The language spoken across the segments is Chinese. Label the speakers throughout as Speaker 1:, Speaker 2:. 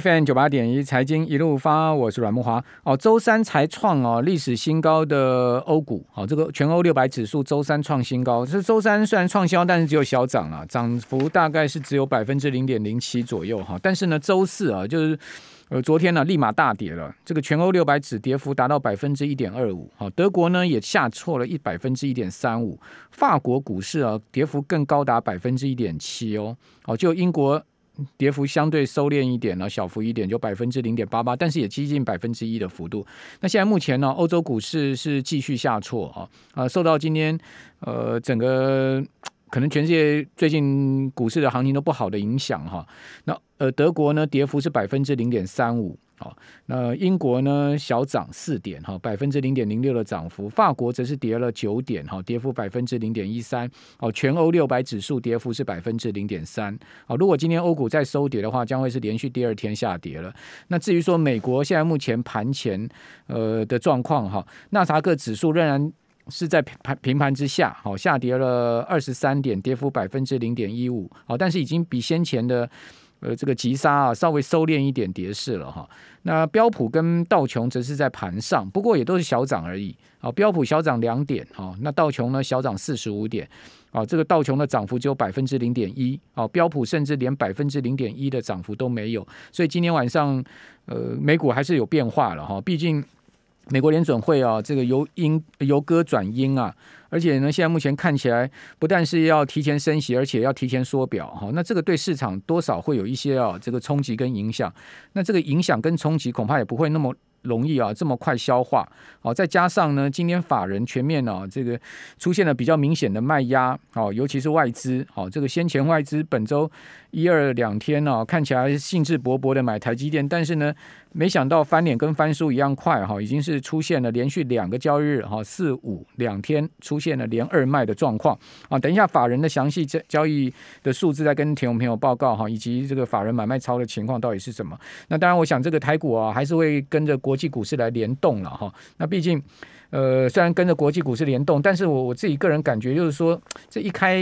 Speaker 1: FM 九八点一财经一路发，我是阮慕华。哦，周三才创哦历史新高的欧股，好、哦，这个全欧六百指数周三创新高。这周三虽然创新高，但是只有小涨啊，涨幅大概是只有百分之零点零七左右哈、但是呢，周四啊，就是呃昨天呢、啊，立马大跌了，这个全欧六百指跌幅达到百分之一点二五。好，德国呢也下挫了一百分之一点三五，法国股市啊跌幅更高达百分之一点七哦。好，就英国。跌幅相对收敛一点呢，小幅一点，就百分之零点八八，但是也接近百分之一的幅度。那现在目前呢，欧洲股市是继续下挫啊，啊，受到今天呃整个 可能全世界最近股市的行情都不好的影响哈。那呃德国呢，跌幅是百分之零点三五。好，那英国呢小涨四点哈，百分之零点零六的涨幅。法国则是跌了九点哈，跌幅百分之零点一三。哦，全欧六百指数跌幅是百分之零点三。好，如果今天欧股再收跌的话，将会是连续第二天下跌了。那至于说美国现在目前盘前呃的状况哈，纳斯达克指数仍然是在平盘平盘之下，好下跌了二十三点，跌幅百分之零点一五。好，但是已经比先前的。呃，这个急杀啊，稍微收敛一点跌势了哈。那标普跟道琼则是在盘上，不过也都是小涨而已。好，标普小涨两点哈，那道琼呢小涨四十五点。啊，这个道琼的涨幅只有百分之零点一，啊，标普甚至连百分之零点一的涨幅都没有。所以今天晚上，呃，美股还是有变化了哈。毕竟美国联准会啊，这个由鹰由鸽转鹰啊。而且呢，现在目前看起来，不但是要提前升息，而且要提前缩表哈。那这个对市场多少会有一些啊，这个冲击跟影响。那这个影响跟冲击恐怕也不会那么容易啊，这么快消化。好，再加上呢，今天法人全面啊，这个出现了比较明显的卖压。好，尤其是外资。好，这个先前外资本周一二两天呢，看起来兴致勃勃的买台积电，但是呢，没想到翻脸跟翻书一样快哈，已经是出现了连续两个交易日哈，四五两天出现了连二卖的状况啊。等一下法人的详细交交易的数字再跟听众朋友报告哈，以及这个法人买卖超的情况到底是什么？那当然，我想这个台股啊，还是会跟着。国际股市来联动了哈，那毕竟，呃，虽然跟着国际股市联动，但是我我自己个人感觉就是说，这一开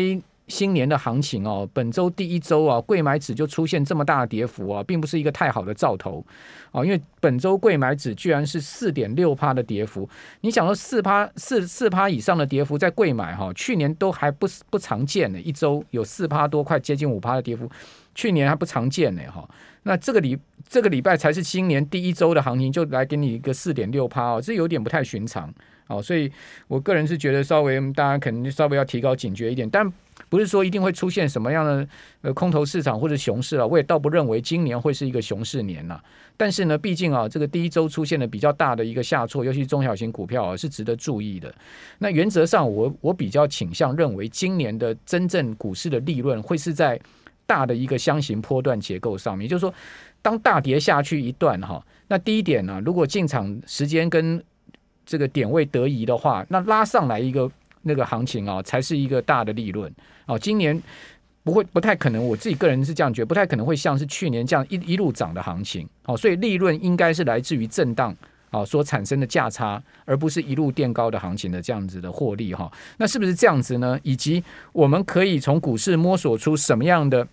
Speaker 1: 新年的行情哦，本周第一周啊，贵买指就出现这么大的跌幅啊，并不是一个太好的兆头啊，因为本周贵买指居然是四点六趴的跌幅，你想说四趴四四趴以上的跌幅在贵买哈，去年都还不不常见呢，一周有四趴多，快接近五趴的跌幅。去年还不常见呢，哈，那这个礼这个礼拜才是新年第一周的行情，就来给你一个四点六趴哦，这有点不太寻常哦，所以我个人是觉得稍微大家可能稍微要提高警觉一点，但不是说一定会出现什么样的呃空头市场或者熊市啊，我也倒不认为今年会是一个熊市年呐，但是呢，毕竟啊，这个第一周出现了比较大的一个下挫，尤其是中小型股票啊，是值得注意的。那原则上我，我我比较倾向认为，今年的真正股市的利润会是在。大的一个箱型波段结构上面，也就是说，当大跌下去一段哈，那第一点呢，如果进场时间跟这个点位得宜的话，那拉上来一个那个行情啊，才是一个大的利润哦。今年不会不太可能，我自己个人是这样觉得，不太可能会像是去年这样一一路涨的行情哦。所以利润应该是来自于震荡啊所产生的价差，而不是一路垫高的行情的这样子的获利哈。那是不是这样子呢？以及我们可以从股市摸索出什么样的？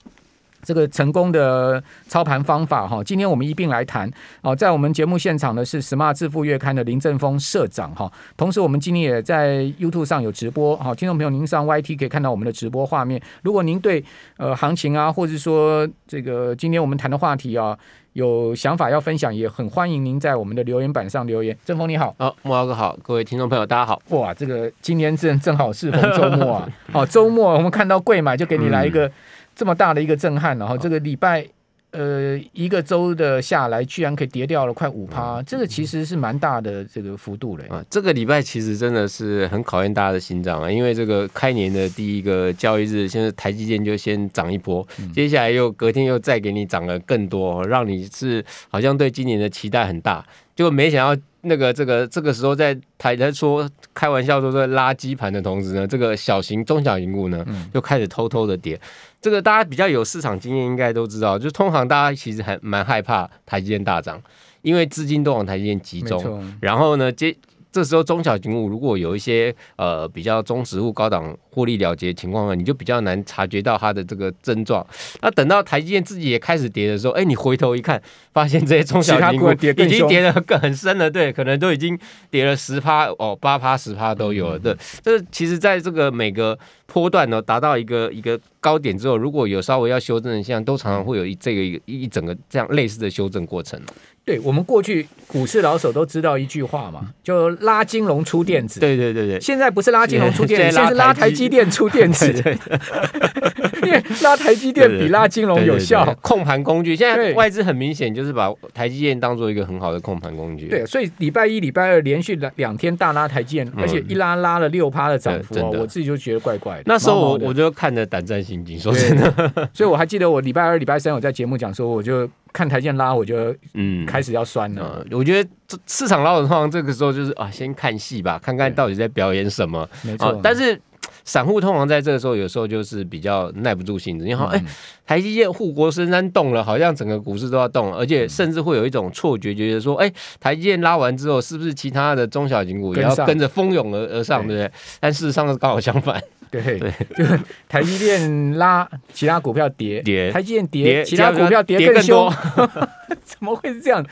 Speaker 1: 这个成功的操盘方法哈，今天我们一并来谈哦。在我们节目现场的是《Smart 致富月刊》的林正峰社长哈，同时我们今天也在 YouTube 上有直播哈，听众朋友您上 YT 可以看到我们的直播画面。如果您对呃行情啊，或者说这个今天我们谈的话题啊，有想法要分享，也很欢迎您在我们的留言板上留言。正峰你好，
Speaker 2: 好，慕驊哥好，各位听众朋友大家好。
Speaker 1: 哇，这个今天正正好适逢周末啊，好 周末我们看到贵买就给你来一个。嗯这么大的一个震撼，然后这个礼拜，呃，一个周的下来，居然可以跌掉了快五趴，这个其实是蛮大的这个幅度嘞。
Speaker 2: 啊，这个礼拜其实真的是很考验大家的心脏啊，因为这个开年的第一个交易日，现在台积电就先涨一波，接下来又隔天又再给你涨了更多，让你是好像对今年的期待很大，结果没想到。那个这个这个时候在台在说开玩笑说在垃圾盘的同时呢，这个小型中小型股呢就开始偷偷的跌。这个大家比较有市场经验应该都知道，就通常大家其实还蛮害怕台积电大涨，因为资金都往台积电集中。然后呢接这时候中小型股如果有一些呃比较中实物高档获利了结情况呢，你就比较难察觉到它的这个症状。那等到台积电自己也开始跌的时候，哎，你回头一看，发现这些中小型股已经跌得更很深了，对，可能都已经跌了十趴哦，八趴十趴都有了。对，这其实在这个每个波段呢达到一个一个高点之后，如果有稍微要修正的现象，都常常会有一这个一个一整个这样类似的修正过程。
Speaker 1: 对，我们过去股市老手都知道一句话嘛，就拉金融出电子。
Speaker 2: 对对对对，
Speaker 1: 现在不是拉金融出电子，现在是拉台积电出电子。因为拉台积电比拉金融有效，
Speaker 2: 控盘工具。现在外资很明显就是把台积电当做一个很好的控盘工具。
Speaker 1: 对，所以礼拜一、礼拜二连续两两天大拉台积电，嗯、而且一拉拉了六趴的涨幅哦，我自己就觉得怪怪的。
Speaker 2: 那时候我我就看着胆战心惊，说真的。
Speaker 1: 所以我还记得我礼拜二、礼拜三我在节目讲说，我就。看台积电拉，我就嗯开始要酸了。
Speaker 2: 嗯、我觉得这市场老手通常这个时候就是啊，先看戏吧，看看到底在表演什么。
Speaker 1: 没错、啊，
Speaker 2: 但是散户通常在这个时候有时候就是比较耐不住性子，因为好哎、欸，台积电护国神山动了，好像整个股市都要动了，而且甚至会有一种错觉，觉得说哎、欸，台积电拉完之后，是不是其他的中小型股也要跟着蜂拥而而上，对不对？但事实上是刚好相反。
Speaker 1: 对对，就台积电拉，其他股票跌，
Speaker 2: 跌，
Speaker 1: 台积电跌，其他股票跌更凶，怎么会是这样？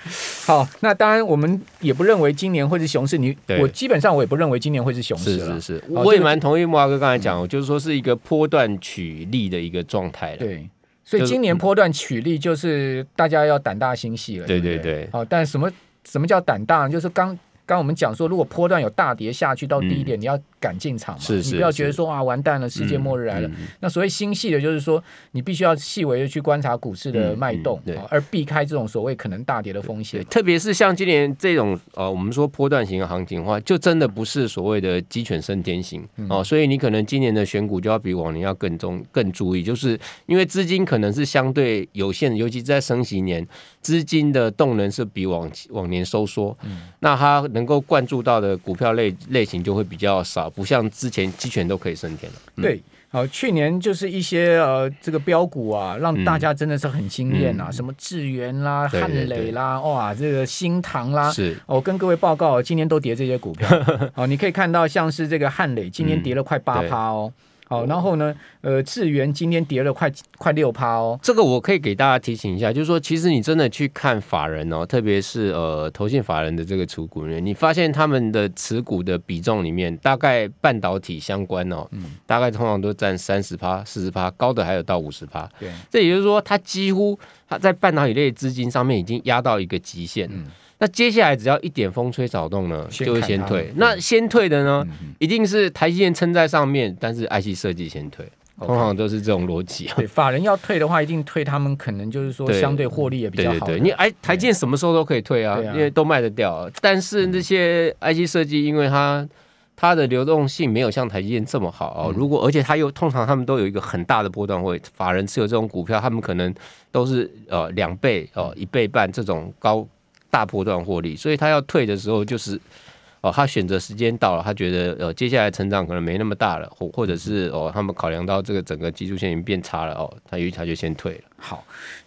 Speaker 1: 好，那当然我们也不认为今年会是熊市，你我基本上我也不认为今年会是熊市了。
Speaker 2: 是是是，我也蛮同意木华哥刚才讲，就是说是一个波段取利的一个状态。
Speaker 1: 对，所以今年波段取利就是大家要胆大心细了。
Speaker 2: 对对对。
Speaker 1: 好，但什么什么叫胆大？就是刚刚我们讲说，如果波段有大跌下去到低点，你要。敢进场嘛？
Speaker 2: 是是是，
Speaker 1: 你不要觉得说啊，完蛋了，世界末日来了。那所谓心细的，就是说你必须要细微的去观察股市的脉动，而避开这种所谓可能大跌的风险。
Speaker 2: 特别是像今年这种呃，我们说波段型的行情的话，就真的不是所谓的鸡犬升天型哦、呃。所以你可能今年的选股就要比往年要更重、更注意，就是因为资金可能是相对有限的，尤其在升息年，资金的动能是比往往年收缩，嗯、那它能够灌注到的股票类类型就会比较少。不像之前鸡犬都可以升天了。
Speaker 1: 嗯、对，好，去年就是一些呃这个标股啊，让大家真的是很惊艳啊，嗯、什么智源啦、汉磊啦，哇，这个新唐啦，
Speaker 2: 是，
Speaker 1: 我跟各位报告，今年都跌这些股票。好，你可以看到像是这个汉磊，今年跌了快八趴哦。嗯好，然后呢，呃，智源今天跌了快快六趴哦。
Speaker 2: 这个我可以给大家提醒一下，就是说，其实你真的去看法人哦，特别是呃，投信法人的这个持股人，你发现他们的持股的比重里面，大概半导体相关哦，嗯，大概通常都占三十趴、四十趴，高的还有到五十趴。对，这也就是说，它几乎它在半导体类资金上面已经压到一个极限。嗯。那接下来只要一点风吹草动呢，就会先退。那先退的呢，一定是台积电撑在上面，但是 IC 设计先退，通常都是这种逻辑。
Speaker 1: 对，法人要退的话，一定退他们可能就是说相对获利也比较好。
Speaker 2: 对对，你哎，台积电什么时候都可以退啊，因为都卖得掉。但是那些 IC 设计，因为它它的流动性没有像台积电这么好啊。如果而且它又通常他们都有一个很大的波段，会法人持有这种股票，他们可能都是呃两倍哦一倍半这种高。大波段获利，所以他要退的时候，就是哦，他选择时间到了，他觉得呃，接下来成长可能没那么大了，或或者是哦，他们考量到这个整个技术线已经变差了哦，他于他就先退了。
Speaker 1: 好，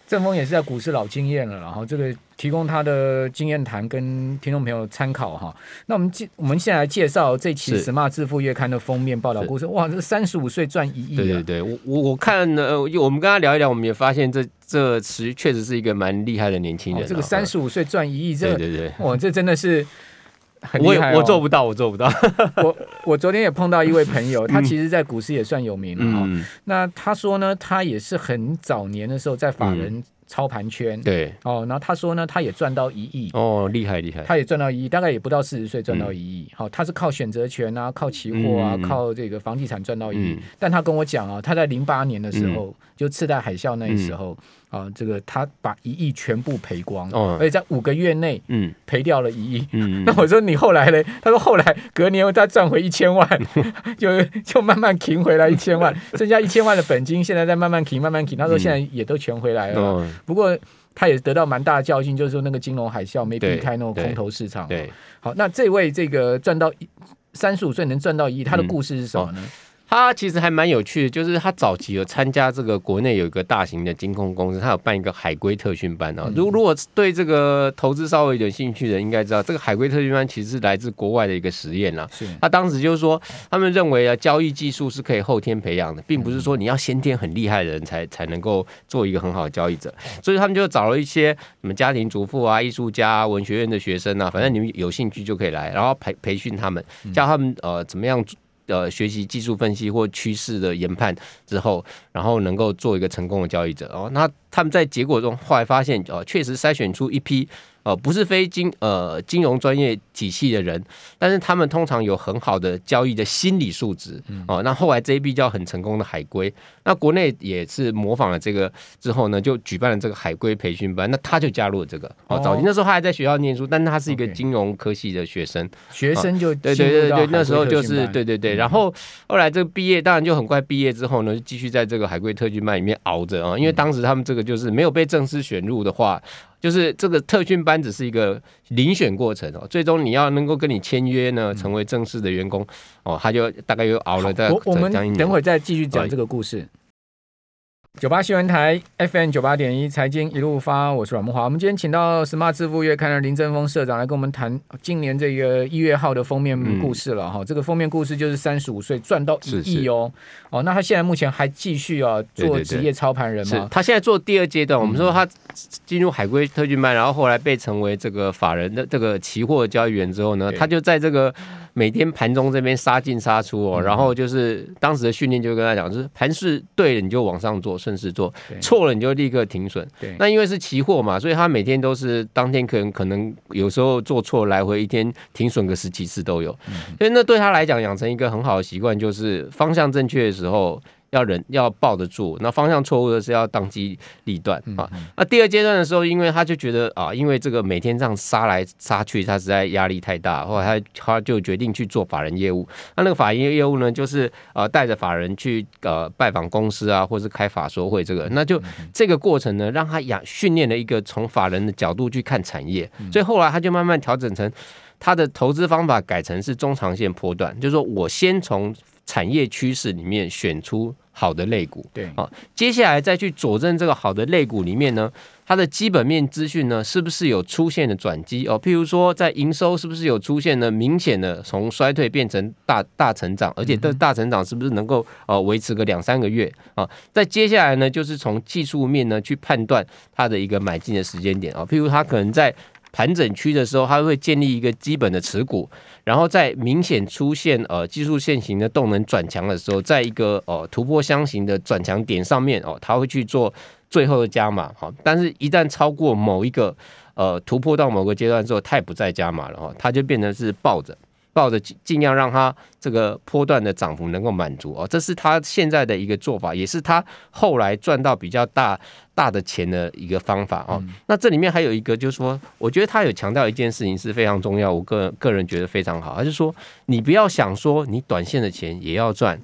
Speaker 1: 正峰也是在股市老经验了，然后这个提供他的经验谈跟听众朋友参考哈。那我们介我们现在来介绍这期《Smart 致富月刊》的封面报道故事。哇，这三十五岁赚一亿，
Speaker 2: 对对对，我我我看呢，我们跟他聊一聊，我们也发现这。这词确实是一个蛮厉害的年轻人。
Speaker 1: 这个三十五岁赚一亿，这
Speaker 2: 对对对，
Speaker 1: 哇，这真的是很厉害。
Speaker 2: 我做不到，我做不到。
Speaker 1: 我我昨天也碰到一位朋友，他其实在股市也算有名了哈。那他说呢，他也是很早年的时候在法人操盘圈，
Speaker 2: 对
Speaker 1: 哦。然后他说呢，他也赚到一亿
Speaker 2: 哦，厉害厉害。
Speaker 1: 他也赚到一亿，大概也不到四十岁赚到一亿。好，他是靠选择权啊，靠期货啊，靠这个房地产赚到一亿。但他跟我讲啊，他在零八年的时候，就次贷海啸那时候。啊，这个他把一亿全部赔光，哦、而且在五个月内，嗯，赔掉了一亿。嗯，那我说你后来嘞？他说后来隔年又再赚回一千万，就就慢慢停回来一千万，剩下一千万的本金，现在在慢慢停，慢慢停。他说现在也都全回来了。嗯、不过他也得到蛮大的教训，就是说那个金融海啸没避开那种空头市场。对，对好，那这位这个赚到三十五岁能赚到一亿，他的故事是什么呢？
Speaker 2: 他其实还蛮有趣的，就是他早期有参加这个国内有一个大型的金控公司，他有办一个海归特训班啊。如如果对这个投资稍微有点兴趣的人，应该知道这个海归特训班其实是来自国外的一个实验啦。是，他当时就是说，他们认为啊，交易技术是可以后天培养的，并不是说你要先天很厉害的人才才能够做一个很好的交易者。所以他们就找了一些什么家庭主妇啊、艺术家啊、文学院的学生啊，反正你们有兴趣就可以来，然后培培训他们，教他们呃怎么样。呃，学习技术分析或趋势的研判之后，然后能够做一个成功的交易者哦。那他们在结果中后来发现，哦，确实筛选出一批。呃，不是非金呃金融专业体系的人，但是他们通常有很好的交易的心理素质哦、呃。那后来这一批叫很成功的海归，那国内也是模仿了这个之后呢，就举办了这个海归培训班。那他就加入了这个哦。早期那时候他还在学校念书，但他是一个金融科系的学生，
Speaker 1: 学生就
Speaker 2: 对对对对，那时候就是对对对。然后后来这个毕业，当然就很快毕业之后呢，就继续在这个海归特训班里面熬着啊。因为当时他们这个就是没有被正式选入的话。就是这个特训班只是一个遴选过程哦，最终你要能够跟你签约呢，成为正式的员工哦，他就大概又熬了在
Speaker 1: 我我们等会再继续讲这个故事。九八新闻台 FM 九八点一财经一路发，我是阮慕驊。我们今天请到 Smart 致富月刊的林正峰社长来跟我们谈今年这个一月号的封面故事了哈。嗯、这个封面故事就是三十五岁赚到一亿哦哦。那他现在目前还继续啊做职业操盘人吗？
Speaker 2: 他现在做第二阶段。我们说他进入海归特训班，然后后来被成为这个法人的这个期货交易员之后呢，他就在这个。每天盘中这边杀进杀出哦，然后就是当时的训练就跟他讲，就是盘势对了你就往上做，顺势做；错了你就立刻停损。那因为是期货嘛，所以他每天都是当天可能可能有时候做错来回一天停损个十几次都有，所以那对他来讲养成一个很好的习惯，就是方向正确的时候。要人要抱得住，那方向错误的是要当机立断啊。那第二阶段的时候，因为他就觉得啊，因为这个每天这样杀来杀去，他实在压力太大，后来他他就决定去做法人业务。那那个法人业务呢，就是呃带着法人去呃拜访公司啊，或是开法说会这个，那就这个过程呢，让他养训练了一个从法人的角度去看产业，所以后来他就慢慢调整成他的投资方法改成是中长线波段，就是说我先从产业趋势里面选出。好的类股，对，好，接下来再去佐证这个好的类股里面呢，它的基本面资讯呢，是不是有出现的转机哦？譬如说，在营收是不是有出现呢明显的从衰退变成大大成长，而且这大成长是不是能够呃维持个两三个月啊？再接下来呢，就是从技术面呢去判断它的一个买进的时间点啊，譬如它可能在。盘整区的时候，它会建立一个基本的持股，然后在明显出现呃技术线型的动能转强的时候，在一个呃突破箱型的转强点上面哦，它会去做最后的加码哈。但是，一旦超过某一个呃突破到某个阶段之后，它也不再加码了哈，它就变成是抱着。抱着尽量让它这个波段的涨幅能够满足哦，这是他现在的一个做法，也是他后来赚到比较大大的钱的一个方法哦。那这里面还有一个就是说，我觉得他有强调一件事情是非常重要，我个人个人觉得非常好，他就说你不要想说你短线的钱也要赚，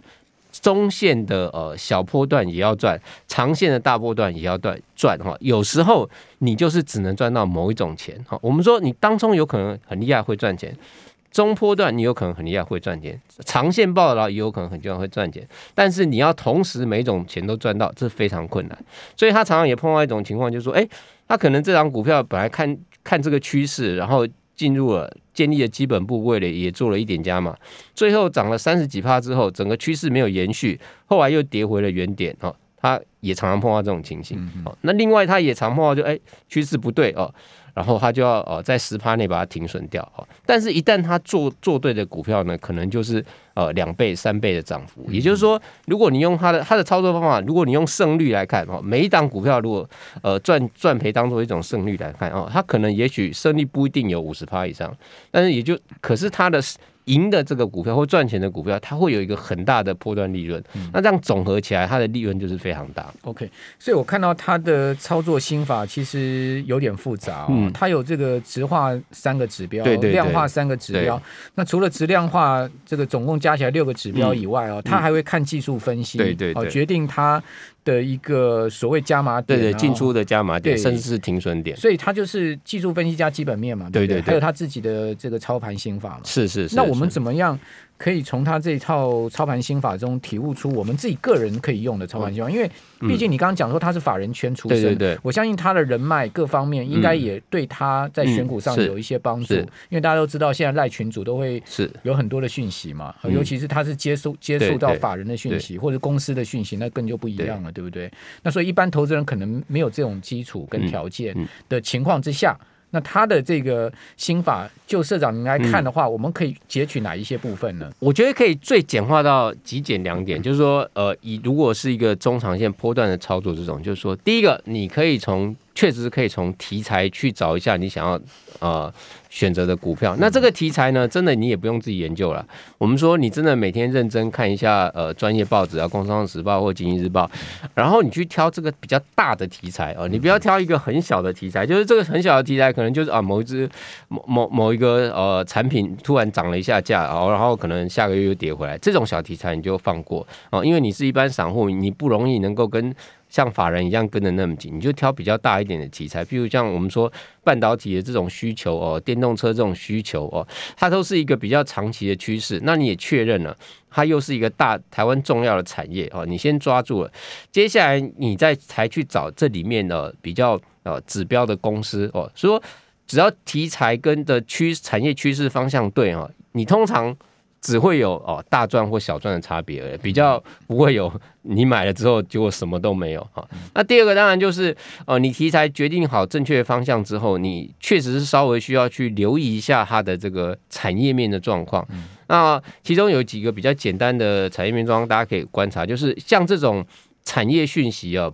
Speaker 2: 中线的呃小波段也要赚，长线的大波段也要赚赚哈。有时候你就是只能赚到某一种钱哈。我们说你当中有可能很厉害会赚钱。中波段你有可能很厉害会赚钱，长线抱牢也有可能很厉害会赚钱，但是你要同时每种钱都赚到，这非常困难。所以他常常也碰到一种情况，就是说，哎，他可能这张股票本来看看这个趋势，然后进入了建立了基本部位了，也做了一点加码，最后涨了三十几趴之后，整个趋势没有延续，后来又跌回了原点哦。他也常常碰到这种情形哦。那另外他也常碰到就哎趋势不对哦。然后他就要哦在十趴内把它停损掉哦，但是，一旦他做做对的股票呢，可能就是呃两倍、三倍的涨幅。也就是说，如果你用他的他的操作方法，如果你用胜率来看哦，每一档股票如果呃赚赚赔当做一种胜率来看哦，他可能也许胜率不一定有五十趴以上，但是也就可是他的。赢的这个股票或赚钱的股票，它会有一个很大的波段利润。嗯、那这样总合起来，它的利润就是非常大。
Speaker 1: OK，所以我看到它的操作心法其实有点复杂、哦。嗯，它有这个直化三个指标，对对对，量化三个指标。那除了质量化这个总共加起来六个指标以外哦，它、嗯、还会看技术分析，对对对，决定它。的一个所谓加码点，
Speaker 2: 对对，进出的加码点，甚至是停损点，
Speaker 1: 所以它就是技术分析加基本面嘛，对对，还有他自己的这个操盘心法嘛，
Speaker 2: 是是是。
Speaker 1: 那我们怎么样？可以从他这一套操盘心法中体悟出我们自己个人可以用的操盘心法，因为毕竟你刚刚讲说他是法人圈出身，对对对，我相信他的人脉各方面应该也对他在选股上有一些帮助。因为大家都知道现在赖群主都会是。有很多的讯息嘛，尤其是他是接收接触到法人的讯息或者公司的讯息，那更就不一样了，对。不对？那所以一般投资人可能没有这种基础跟条件的情况之下。那他的这个心法，就社长您来看的话，嗯，我们可以截取哪一些部分呢？
Speaker 2: 我觉得可以最简化到极简两点，就是说，呃，以如果是一个中长线波段的操作，这种就是说，第一个，你可以从确实是可以从题材去找一下你想要呃选择的股票。那这个题材呢，真的你也不用自己研究了。我们说你真的每天认真看一下呃专业报纸啊，《工商时报》或《经济日报》，然后你去挑这个比较大的题材哦，你不要挑一个很小的题材，就是这个很小的题材可能就是啊某一只某某某一个呃产品突然涨了一下价哦，然后可能下个月又跌回来，这种小题材你就放过哦，因为你是一般散户，你不容易能够跟。像法人一样跟得那么紧，你就挑比较大一点的题材，比如像我们说半导体的这种需求哦，电动车这种需求哦，它都是一个比较长期的趋势。那你也确认了，它又是一个大台湾重要的产业哦，你先抓住了，接下来你再才去找这里面的比较呃指标的公司哦，所以说只要题材跟的趋产业趋势方向对哦，你通常。只会有哦大赚或小赚的差别而已，比较不会有你买了之后结果什么都没有哈。那第二个当然就是哦，你题材决定好正确方向之后，你确实是稍微需要去留意一下它的这个产业面的状况。那其中有几个比较简单的产业面状况，大家可以观察，就是像这种产业讯息啊，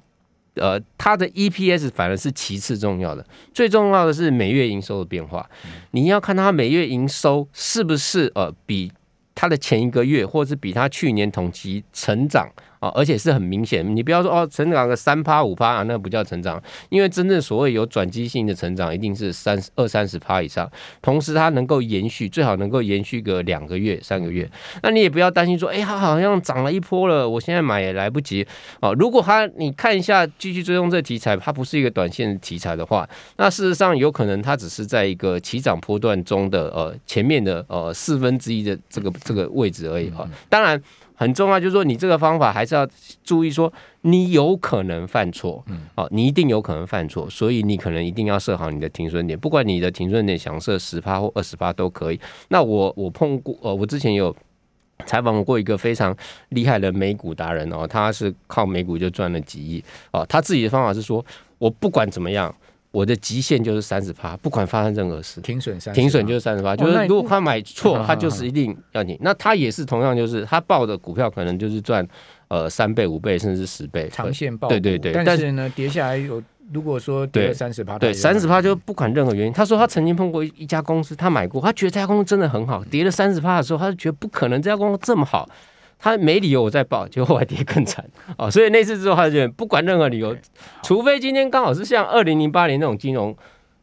Speaker 2: 呃，它的 EPS 反而是其次重要的，最重要的是每月营收的变化。你要看它每月营收是不是呃比。他的前一个月，或是比他去年同期成长。啊，而且是很明显，你不要说哦，成长个三趴五趴啊，那不叫成长，因为真正所谓有转机性的成长，一定是三二三十趴以上，同时它能够延续，最好能够延续个两个月、三个月。那你也不要担心说，哎，它好像涨了一波了，我现在买也来不及哦。如果它你看一下，继续追踪这题材，它不是一个短线的题材的话，那事实上有可能它只是在一个起涨波段中的呃前面的呃四分之一的这个这个位置而已啊。当然。很重要，就是说你这个方法还是要注意，说你有可能犯错，嗯哦，你一定有可能犯错，所以你可能一定要设好你的停损点，不管你的停损点想设十趴或二十趴都可以。那我我碰过，呃，我之前有采访过一个非常厉害的美股达人哦，他是靠美股就赚了几亿哦，他自己的方法是说，我不管怎么样。我的极限就是三十趴，不管发生任何事，
Speaker 1: 停损三，
Speaker 2: 停损就是三十趴。就是如果他买错，他就是一定要停。那他也是同样，就是他报的股票可能就是赚呃三倍、五倍，甚至十倍。
Speaker 1: 长线报，
Speaker 2: 对对对。
Speaker 1: 但是呢，跌下来有，如果说跌了三十趴，
Speaker 2: 对三十趴就不管任何原因。他说他曾经碰过一家公司，他买过，他觉得这家公司真的很好，跌了三十趴的时候，他就觉得不可能这家公司这么好。他没理由我再报，结果后来跌更惨 哦，所以那次之后他就不管任何理由，除非今天刚好是像二零零八年那种金融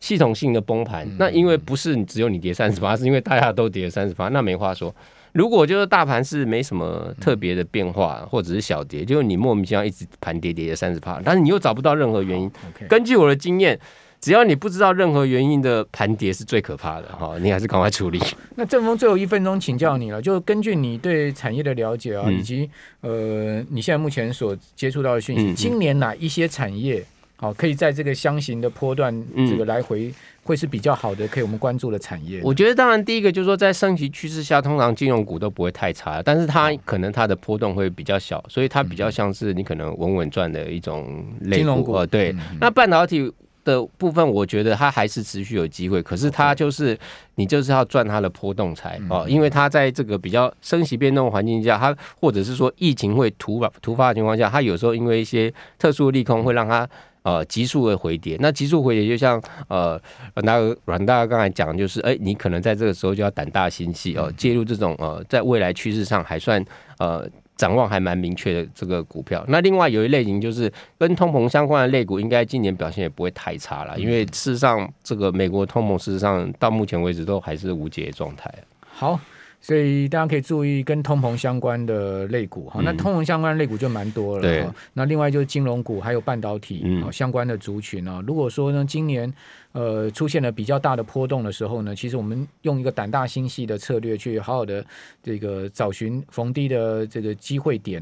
Speaker 2: 系统性的崩盘，那因为不是只有你跌三十八，是因为大家都跌三十八，那没话说。如果就是大盘是没什么特别的变化，或者是小跌，就是你莫名其妙一直盘跌跌了三十八，但是你又找不到任何原因。根据我的经验。只要你不知道任何原因的盘跌是最可怕的哈，你还是赶快处理。
Speaker 1: 那正峰最后一分钟请教你了，就根据你对产业的了解啊，以及呃你现在目前所接触到的讯息，今年哪一些产业好可以在这个箱型的波段这个来回会是比较好的，可以我们关注的产业？
Speaker 2: 我觉得当然第一个就是说在升级趋势下，通常金融股都不会太差，但是它可能它的波动会比较小，所以它比较像是你可能稳稳赚的一种金融股。对，那半导体。的部分，我觉得它还是持续有机会，可是它就是你就是要赚它的波动财哦，因为它在这个比较升息变动环境下，它或者是说疫情会突发突发的情况下，它有时候因为一些特殊的利空会让它呃急速的回跌。那急速回跌就像呃那个阮大刚才讲，就是哎，你可能在这个时候就要胆大心细哦，介入这种呃在未来趋势上还算呃。展望还蛮明确的这个股票，那另外有一类型就是跟通膨相关的类股，应该今年表现也不会太差了，因为事实上这个美国通膨事实上到目前为止都还是无解的状态。
Speaker 1: 好。所以大家可以注意跟通膨相关的类股哈，那通膨相关的类股就蛮多了。对，那另外就是金融股还有半导体相关的族群啊。如果说呢，今年呃出现了比较大的波动的时候呢，其实我们用一个胆大心细的策略去好好的这个找寻逢低的这个机会点。